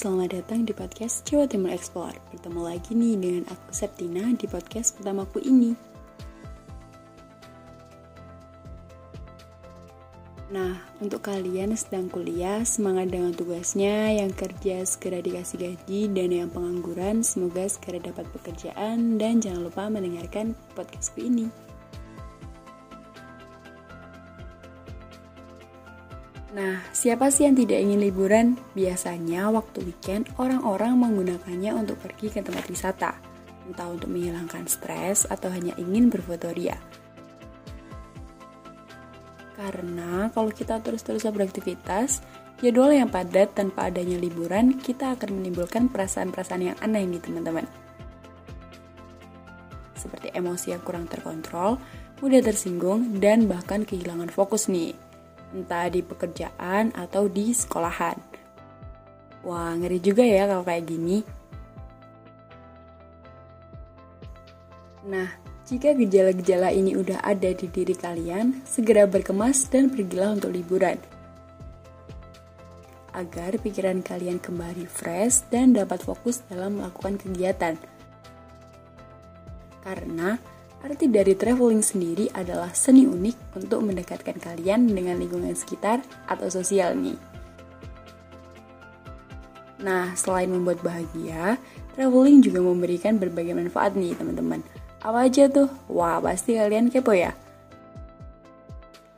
selamat datang di podcast Jawa Timur Explore. Bertemu lagi nih dengan aku Septina di podcast pertamaku ini. Nah, untuk kalian yang sedang kuliah, semangat dengan tugasnya, yang kerja segera dikasih gaji, dan yang pengangguran semoga segera dapat pekerjaan, dan jangan lupa mendengarkan podcastku ini. Nah, siapa sih yang tidak ingin liburan? Biasanya waktu weekend orang-orang menggunakannya untuk pergi ke tempat wisata, entah untuk menghilangkan stres atau hanya ingin berfotoria. Karena kalau kita terus-terusan beraktivitas, jadwal yang padat tanpa adanya liburan, kita akan menimbulkan perasaan-perasaan yang aneh nih teman-teman. Seperti emosi yang kurang terkontrol, mudah tersinggung, dan bahkan kehilangan fokus nih entah di pekerjaan atau di sekolahan. Wah, ngeri juga ya kalau kayak gini. Nah, jika gejala-gejala ini udah ada di diri kalian, segera berkemas dan pergilah untuk liburan. Agar pikiran kalian kembali fresh dan dapat fokus dalam melakukan kegiatan. Karena Arti dari traveling sendiri adalah seni unik untuk mendekatkan kalian dengan lingkungan sekitar atau sosial nih. Nah, selain membuat bahagia, traveling juga memberikan berbagai manfaat nih teman-teman. Apa aja tuh? Wah, pasti kalian kepo ya?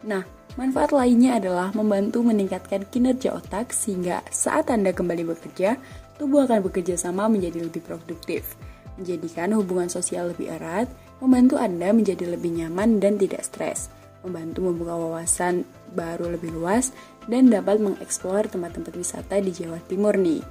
Nah, manfaat lainnya adalah membantu meningkatkan kinerja otak sehingga saat Anda kembali bekerja, tubuh akan bekerja sama menjadi lebih produktif, menjadikan hubungan sosial lebih erat, membantu Anda menjadi lebih nyaman dan tidak stres, membantu membuka wawasan baru lebih luas, dan dapat mengeksplor tempat-tempat wisata di Jawa Timur nih.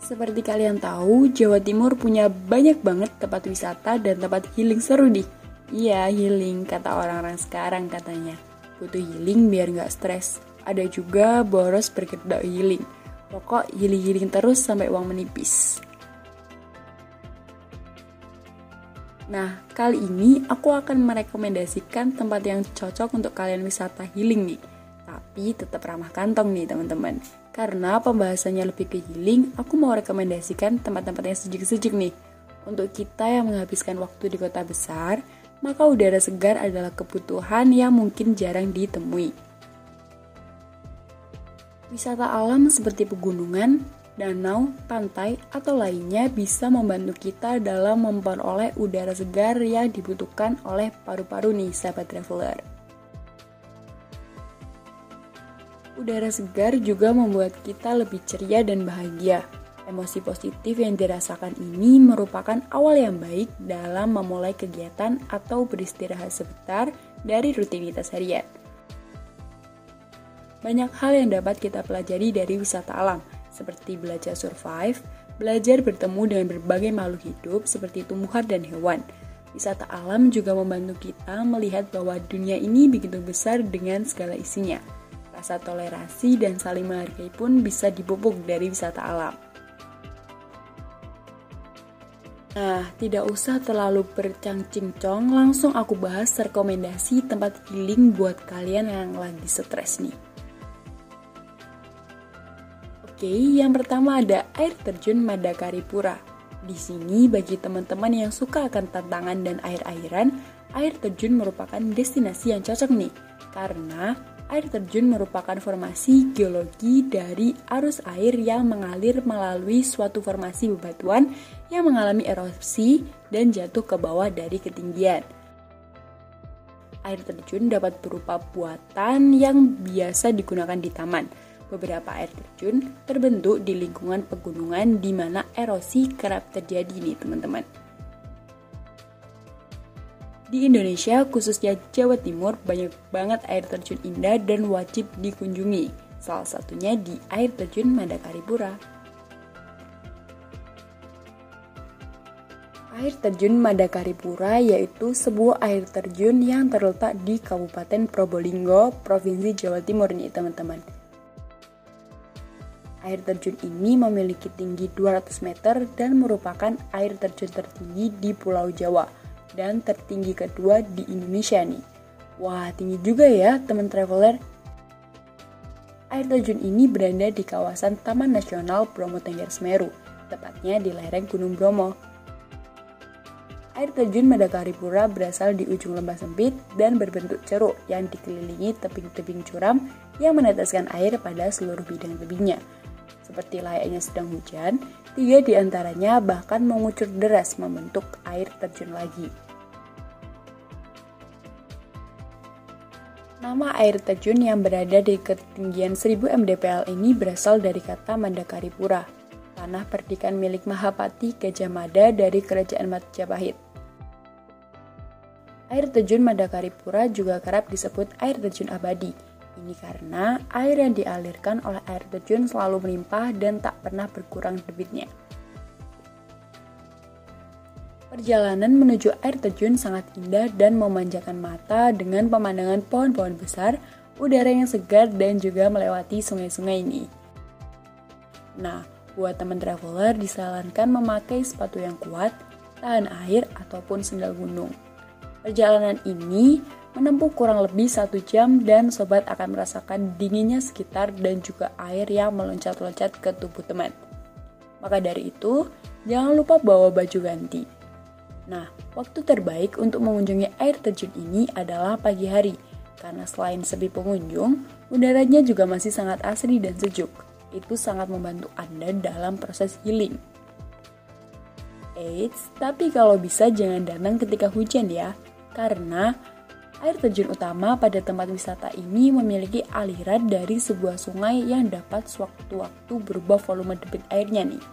Seperti kalian tahu, Jawa Timur punya banyak banget tempat wisata dan tempat healing seru nih. Iya, healing, kata orang-orang sekarang katanya. Butuh healing biar nggak stres. Ada juga boros berkedok healing. Pokok healing-healing terus sampai uang menipis. Nah, kali ini aku akan merekomendasikan tempat yang cocok untuk kalian wisata healing nih. Tapi tetap ramah kantong nih teman-teman. Karena pembahasannya lebih ke healing, aku mau rekomendasikan tempat-tempat yang sejuk-sejuk nih. Untuk kita yang menghabiskan waktu di kota besar, maka udara segar adalah kebutuhan yang mungkin jarang ditemui. Wisata alam seperti pegunungan, danau, pantai, atau lainnya bisa membantu kita dalam memperoleh udara segar yang dibutuhkan oleh paru-paru nih sahabat traveler. Udara segar juga membuat kita lebih ceria dan bahagia. Emosi positif yang dirasakan ini merupakan awal yang baik dalam memulai kegiatan atau beristirahat sebentar dari rutinitas harian. Banyak hal yang dapat kita pelajari dari wisata alam, seperti belajar survive, belajar bertemu dengan berbagai makhluk hidup seperti tumbuhan dan hewan. Wisata alam juga membantu kita melihat bahwa dunia ini begitu besar dengan segala isinya. Rasa toleransi dan saling menghargai pun bisa dipupuk dari wisata alam. Nah, tidak usah terlalu bercang-cincong, langsung aku bahas rekomendasi tempat healing buat kalian yang lagi stres nih. Oke, yang pertama ada air terjun Madakaripura. Di sini bagi teman-teman yang suka akan tantangan dan air-airan, air terjun merupakan destinasi yang cocok nih. Karena air terjun merupakan formasi geologi dari arus air yang mengalir melalui suatu formasi bebatuan yang mengalami erupsi dan jatuh ke bawah dari ketinggian. Air terjun dapat berupa buatan yang biasa digunakan di taman Beberapa air terjun terbentuk di lingkungan pegunungan di mana erosi kerap terjadi nih teman-teman. Di Indonesia, khususnya Jawa Timur, banyak banget air terjun indah dan wajib dikunjungi. Salah satunya di air terjun Madakaripura. Air terjun Madakaripura yaitu sebuah air terjun yang terletak di Kabupaten Probolinggo, Provinsi Jawa Timur nih teman-teman. Air terjun ini memiliki tinggi 200 meter dan merupakan air terjun tertinggi di Pulau Jawa dan tertinggi kedua di Indonesia nih. Wah, tinggi juga ya teman traveler. Air terjun ini berada di kawasan Taman Nasional Bromo Tengger Semeru, tepatnya di lereng Gunung Bromo. Air terjun Madakaripura berasal di ujung lembah sempit dan berbentuk ceruk yang dikelilingi tebing-tebing curam yang meneteskan air pada seluruh bidang tebingnya. Seperti layaknya sedang hujan, tiga di antaranya bahkan mengucur deras membentuk air terjun lagi. Nama air terjun yang berada di ketinggian 1000 mdpl ini berasal dari kata Mandakaripura, tanah perdikan milik Mahapati Gajah Mada dari Kerajaan Majapahit. Air terjun Mandakaripura juga kerap disebut air terjun abadi. Ini karena air yang dialirkan oleh air terjun selalu melimpah dan tak pernah berkurang debitnya. Perjalanan menuju air terjun sangat indah dan memanjakan mata dengan pemandangan pohon-pohon besar, udara yang segar, dan juga melewati sungai-sungai ini. Nah, buat teman traveler disarankan memakai sepatu yang kuat, tahan air, ataupun sendal gunung. Perjalanan ini menempuh kurang lebih satu jam dan sobat akan merasakan dinginnya sekitar dan juga air yang meloncat-loncat ke tubuh teman. Maka dari itu, jangan lupa bawa baju ganti Nah, waktu terbaik untuk mengunjungi air terjun ini adalah pagi hari, karena selain sepi pengunjung, udaranya juga masih sangat asri dan sejuk. Itu sangat membantu Anda dalam proses healing. Eits, tapi kalau bisa jangan datang ketika hujan ya, karena air terjun utama pada tempat wisata ini memiliki aliran dari sebuah sungai yang dapat sewaktu-waktu berubah volume debit airnya nih.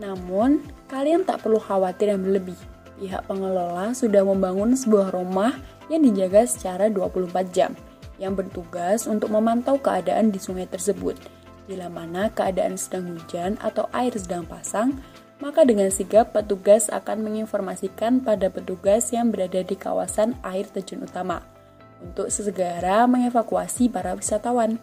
Namun, kalian tak perlu khawatir yang berlebih. Pihak pengelola sudah membangun sebuah rumah yang dijaga secara 24 jam, yang bertugas untuk memantau keadaan di sungai tersebut. Bila mana keadaan sedang hujan atau air sedang pasang, maka dengan sigap petugas akan menginformasikan pada petugas yang berada di kawasan air terjun utama untuk segera mengevakuasi para wisatawan.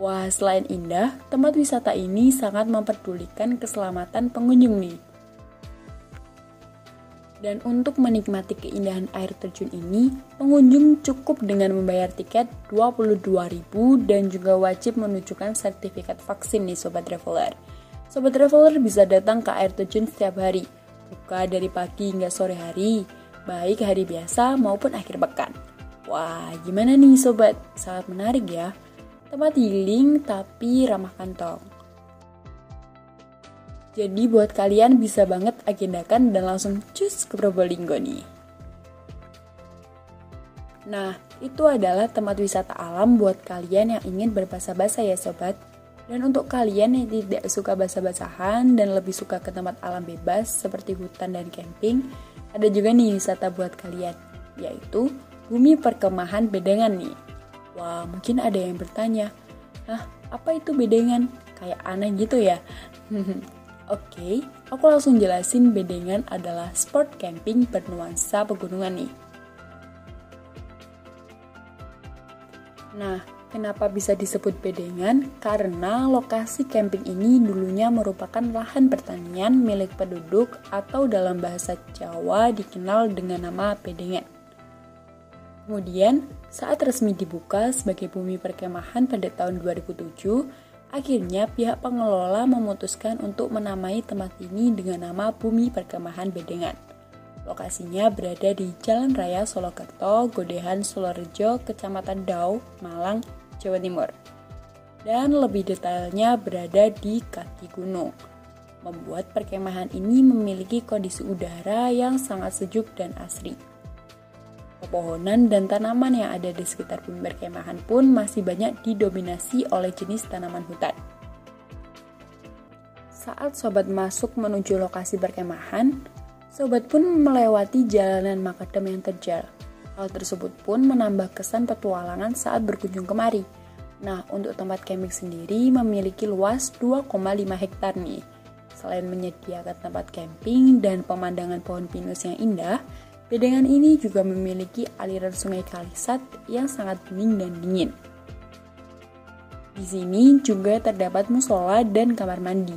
Wah, selain indah, tempat wisata ini sangat memperdulikan keselamatan pengunjung nih. Dan untuk menikmati keindahan air terjun ini, pengunjung cukup dengan membayar tiket 22.000 dan juga wajib menunjukkan sertifikat vaksin nih Sobat Traveler. Sobat Traveler bisa datang ke air terjun setiap hari, buka dari pagi hingga sore hari, baik hari biasa maupun akhir pekan. Wah, gimana nih Sobat? Sangat menarik ya. Tempat healing tapi ramah kantong. Jadi buat kalian bisa banget agendakan dan langsung cus ke Probolinggo nih. Nah, itu adalah tempat wisata alam buat kalian yang ingin berbahasa-bahasa ya sobat. Dan untuk kalian yang tidak suka basah-basahan dan lebih suka ke tempat alam bebas seperti hutan dan camping, ada juga nih wisata buat kalian, yaitu Bumi Perkemahan Bedengan nih. Wah, mungkin ada yang bertanya, Hah, apa itu bedengan? Kayak aneh gitu ya? Oke, okay, aku langsung jelasin bedengan adalah sport camping bernuansa pegunungan nih. Nah, kenapa bisa disebut bedengan? Karena lokasi camping ini dulunya merupakan lahan pertanian milik penduduk atau dalam bahasa Jawa dikenal dengan nama bedengan. Kemudian, saat resmi dibuka sebagai bumi perkemahan pada tahun 2007, akhirnya pihak pengelola memutuskan untuk menamai tempat ini dengan nama Bumi Perkemahan Bedengan. Lokasinya berada di Jalan Raya Solokerto, Godehan, Solorejo, Kecamatan Dau, Malang, Jawa Timur. Dan lebih detailnya berada di kaki gunung. Membuat perkemahan ini memiliki kondisi udara yang sangat sejuk dan asri. Pepohonan dan tanaman yang ada di sekitar bumi perkemahan pun masih banyak didominasi oleh jenis tanaman hutan. Saat sobat masuk menuju lokasi perkemahan, sobat pun melewati jalanan makadam yang terjal. Hal tersebut pun menambah kesan petualangan saat berkunjung kemari. Nah, untuk tempat camping sendiri memiliki luas 2,5 hektar nih. Selain menyediakan tempat camping dan pemandangan pohon pinus yang indah, Bedengan ini juga memiliki aliran sungai Kalisat yang sangat bening dan dingin. Di sini juga terdapat musola dan kamar mandi.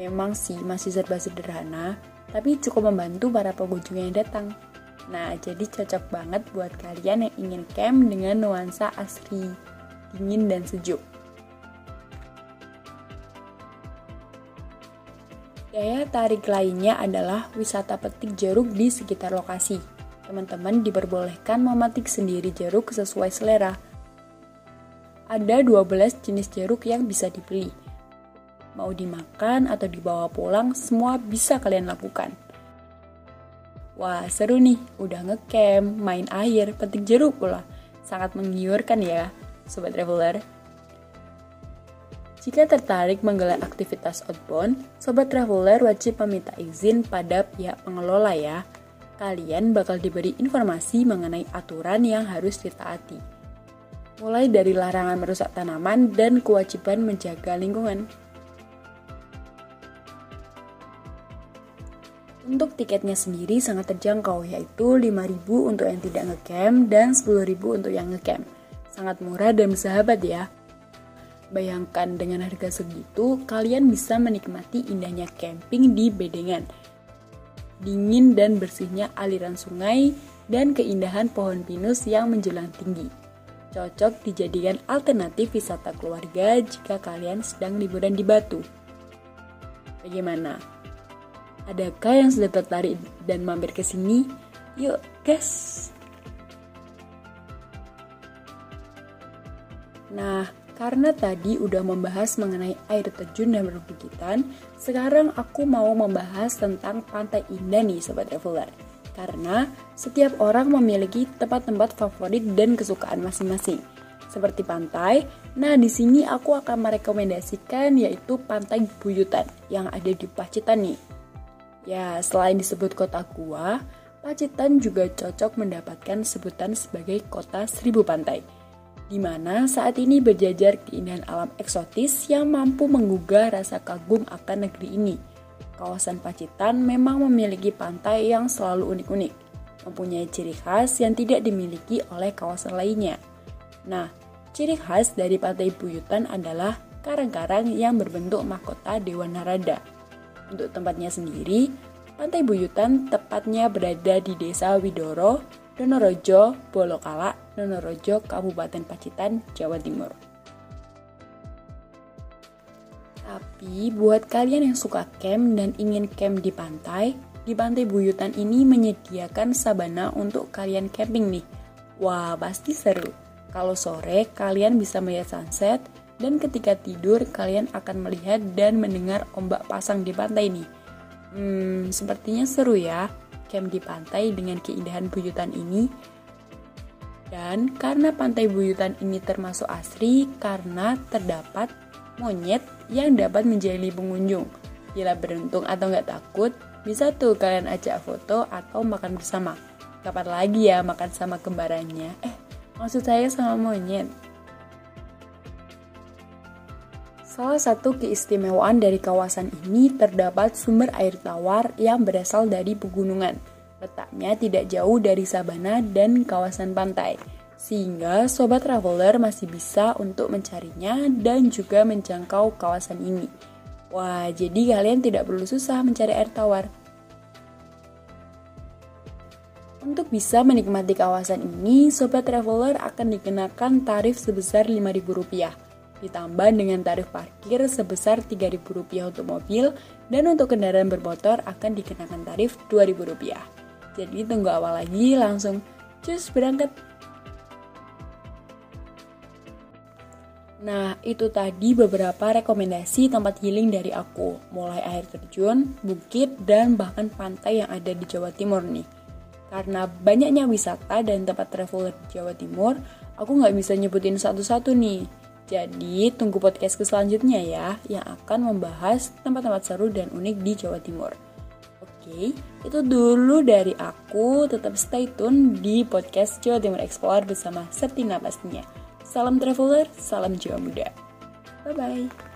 Memang sih masih serba sederhana, tapi cukup membantu para pengunjung yang datang. Nah, jadi cocok banget buat kalian yang ingin camp dengan nuansa asri, dingin dan sejuk. Daya tarik lainnya adalah wisata petik jeruk di sekitar lokasi. Teman-teman diperbolehkan memetik sendiri jeruk sesuai selera. Ada 12 jenis jeruk yang bisa dibeli. Mau dimakan atau dibawa pulang, semua bisa kalian lakukan. Wah, seru nih, udah ngecamp, main air, petik jeruk pula. Sangat menggiurkan ya, Sobat Traveler. Jika tertarik menggelar aktivitas outbound, sobat traveler wajib meminta izin pada pihak pengelola ya. Kalian bakal diberi informasi mengenai aturan yang harus ditaati. Mulai dari larangan merusak tanaman dan kewajiban menjaga lingkungan. Untuk tiketnya sendiri sangat terjangkau yaitu 5.000 untuk yang tidak ngecamp dan 10.000 untuk yang ngecamp. Sangat murah dan bersahabat ya. Bayangkan dengan harga segitu, kalian bisa menikmati indahnya camping di Bedengan. Dingin dan bersihnya aliran sungai dan keindahan pohon pinus yang menjulang tinggi. Cocok dijadikan alternatif wisata keluarga jika kalian sedang liburan di Batu. Bagaimana? Adakah yang sudah tertarik dan mampir ke sini? Yuk, guys! Nah, karena tadi udah membahas mengenai air terjun dan perbukitan, sekarang aku mau membahas tentang pantai indah nih Sobat Traveler. Karena setiap orang memiliki tempat-tempat favorit dan kesukaan masing-masing. Seperti pantai, nah di sini aku akan merekomendasikan yaitu Pantai Buyutan yang ada di Pacitan nih. Ya, selain disebut kota gua, Pacitan juga cocok mendapatkan sebutan sebagai kota seribu pantai di mana saat ini berjajar keindahan alam eksotis yang mampu menggugah rasa kagum akan negeri ini. Kawasan Pacitan memang memiliki pantai yang selalu unik-unik, mempunyai ciri khas yang tidak dimiliki oleh kawasan lainnya. Nah, ciri khas dari Pantai Buyutan adalah karang-karang yang berbentuk mahkota Dewa Narada. Untuk tempatnya sendiri, Pantai Buyutan tepatnya berada di Desa Widoro, Donorojo, Bolokala, Donorojo, Kabupaten Pacitan, Jawa Timur. Tapi buat kalian yang suka camp dan ingin camp di pantai, di Pantai Buyutan ini menyediakan sabana untuk kalian camping nih. Wah, pasti seru. Kalau sore kalian bisa melihat sunset dan ketika tidur kalian akan melihat dan mendengar ombak pasang di pantai nih. Hmm, sepertinya seru ya camp di pantai dengan keindahan buyutan ini. Dan karena pantai buyutan ini termasuk asri karena terdapat monyet yang dapat menjadi pengunjung. Bila beruntung atau nggak takut, bisa tuh kalian ajak foto atau makan bersama. Kapan lagi ya makan sama kembarannya? Eh, maksud saya sama monyet. Salah satu keistimewaan dari kawasan ini terdapat sumber air tawar yang berasal dari pegunungan. Letaknya tidak jauh dari sabana dan kawasan pantai, sehingga sobat traveler masih bisa untuk mencarinya dan juga menjangkau kawasan ini. Wah, jadi kalian tidak perlu susah mencari air tawar. Untuk bisa menikmati kawasan ini, sobat traveler akan dikenakan tarif sebesar Rp5.000 ditambah dengan tarif parkir sebesar Rp3.000 untuk mobil dan untuk kendaraan bermotor akan dikenakan tarif Rp2.000. Jadi tunggu awal lagi langsung cus berangkat. Nah, itu tadi beberapa rekomendasi tempat healing dari aku, mulai air terjun, bukit, dan bahkan pantai yang ada di Jawa Timur nih. Karena banyaknya wisata dan tempat traveler di Jawa Timur, aku nggak bisa nyebutin satu-satu nih. Jadi, tunggu podcastku selanjutnya ya, yang akan membahas tempat-tempat seru dan unik di Jawa Timur. Oke, itu dulu dari aku. Tetap stay tune di podcast Jawa Timur Explore bersama Septina pastinya. Salam traveler, salam Jawa Muda. Bye-bye.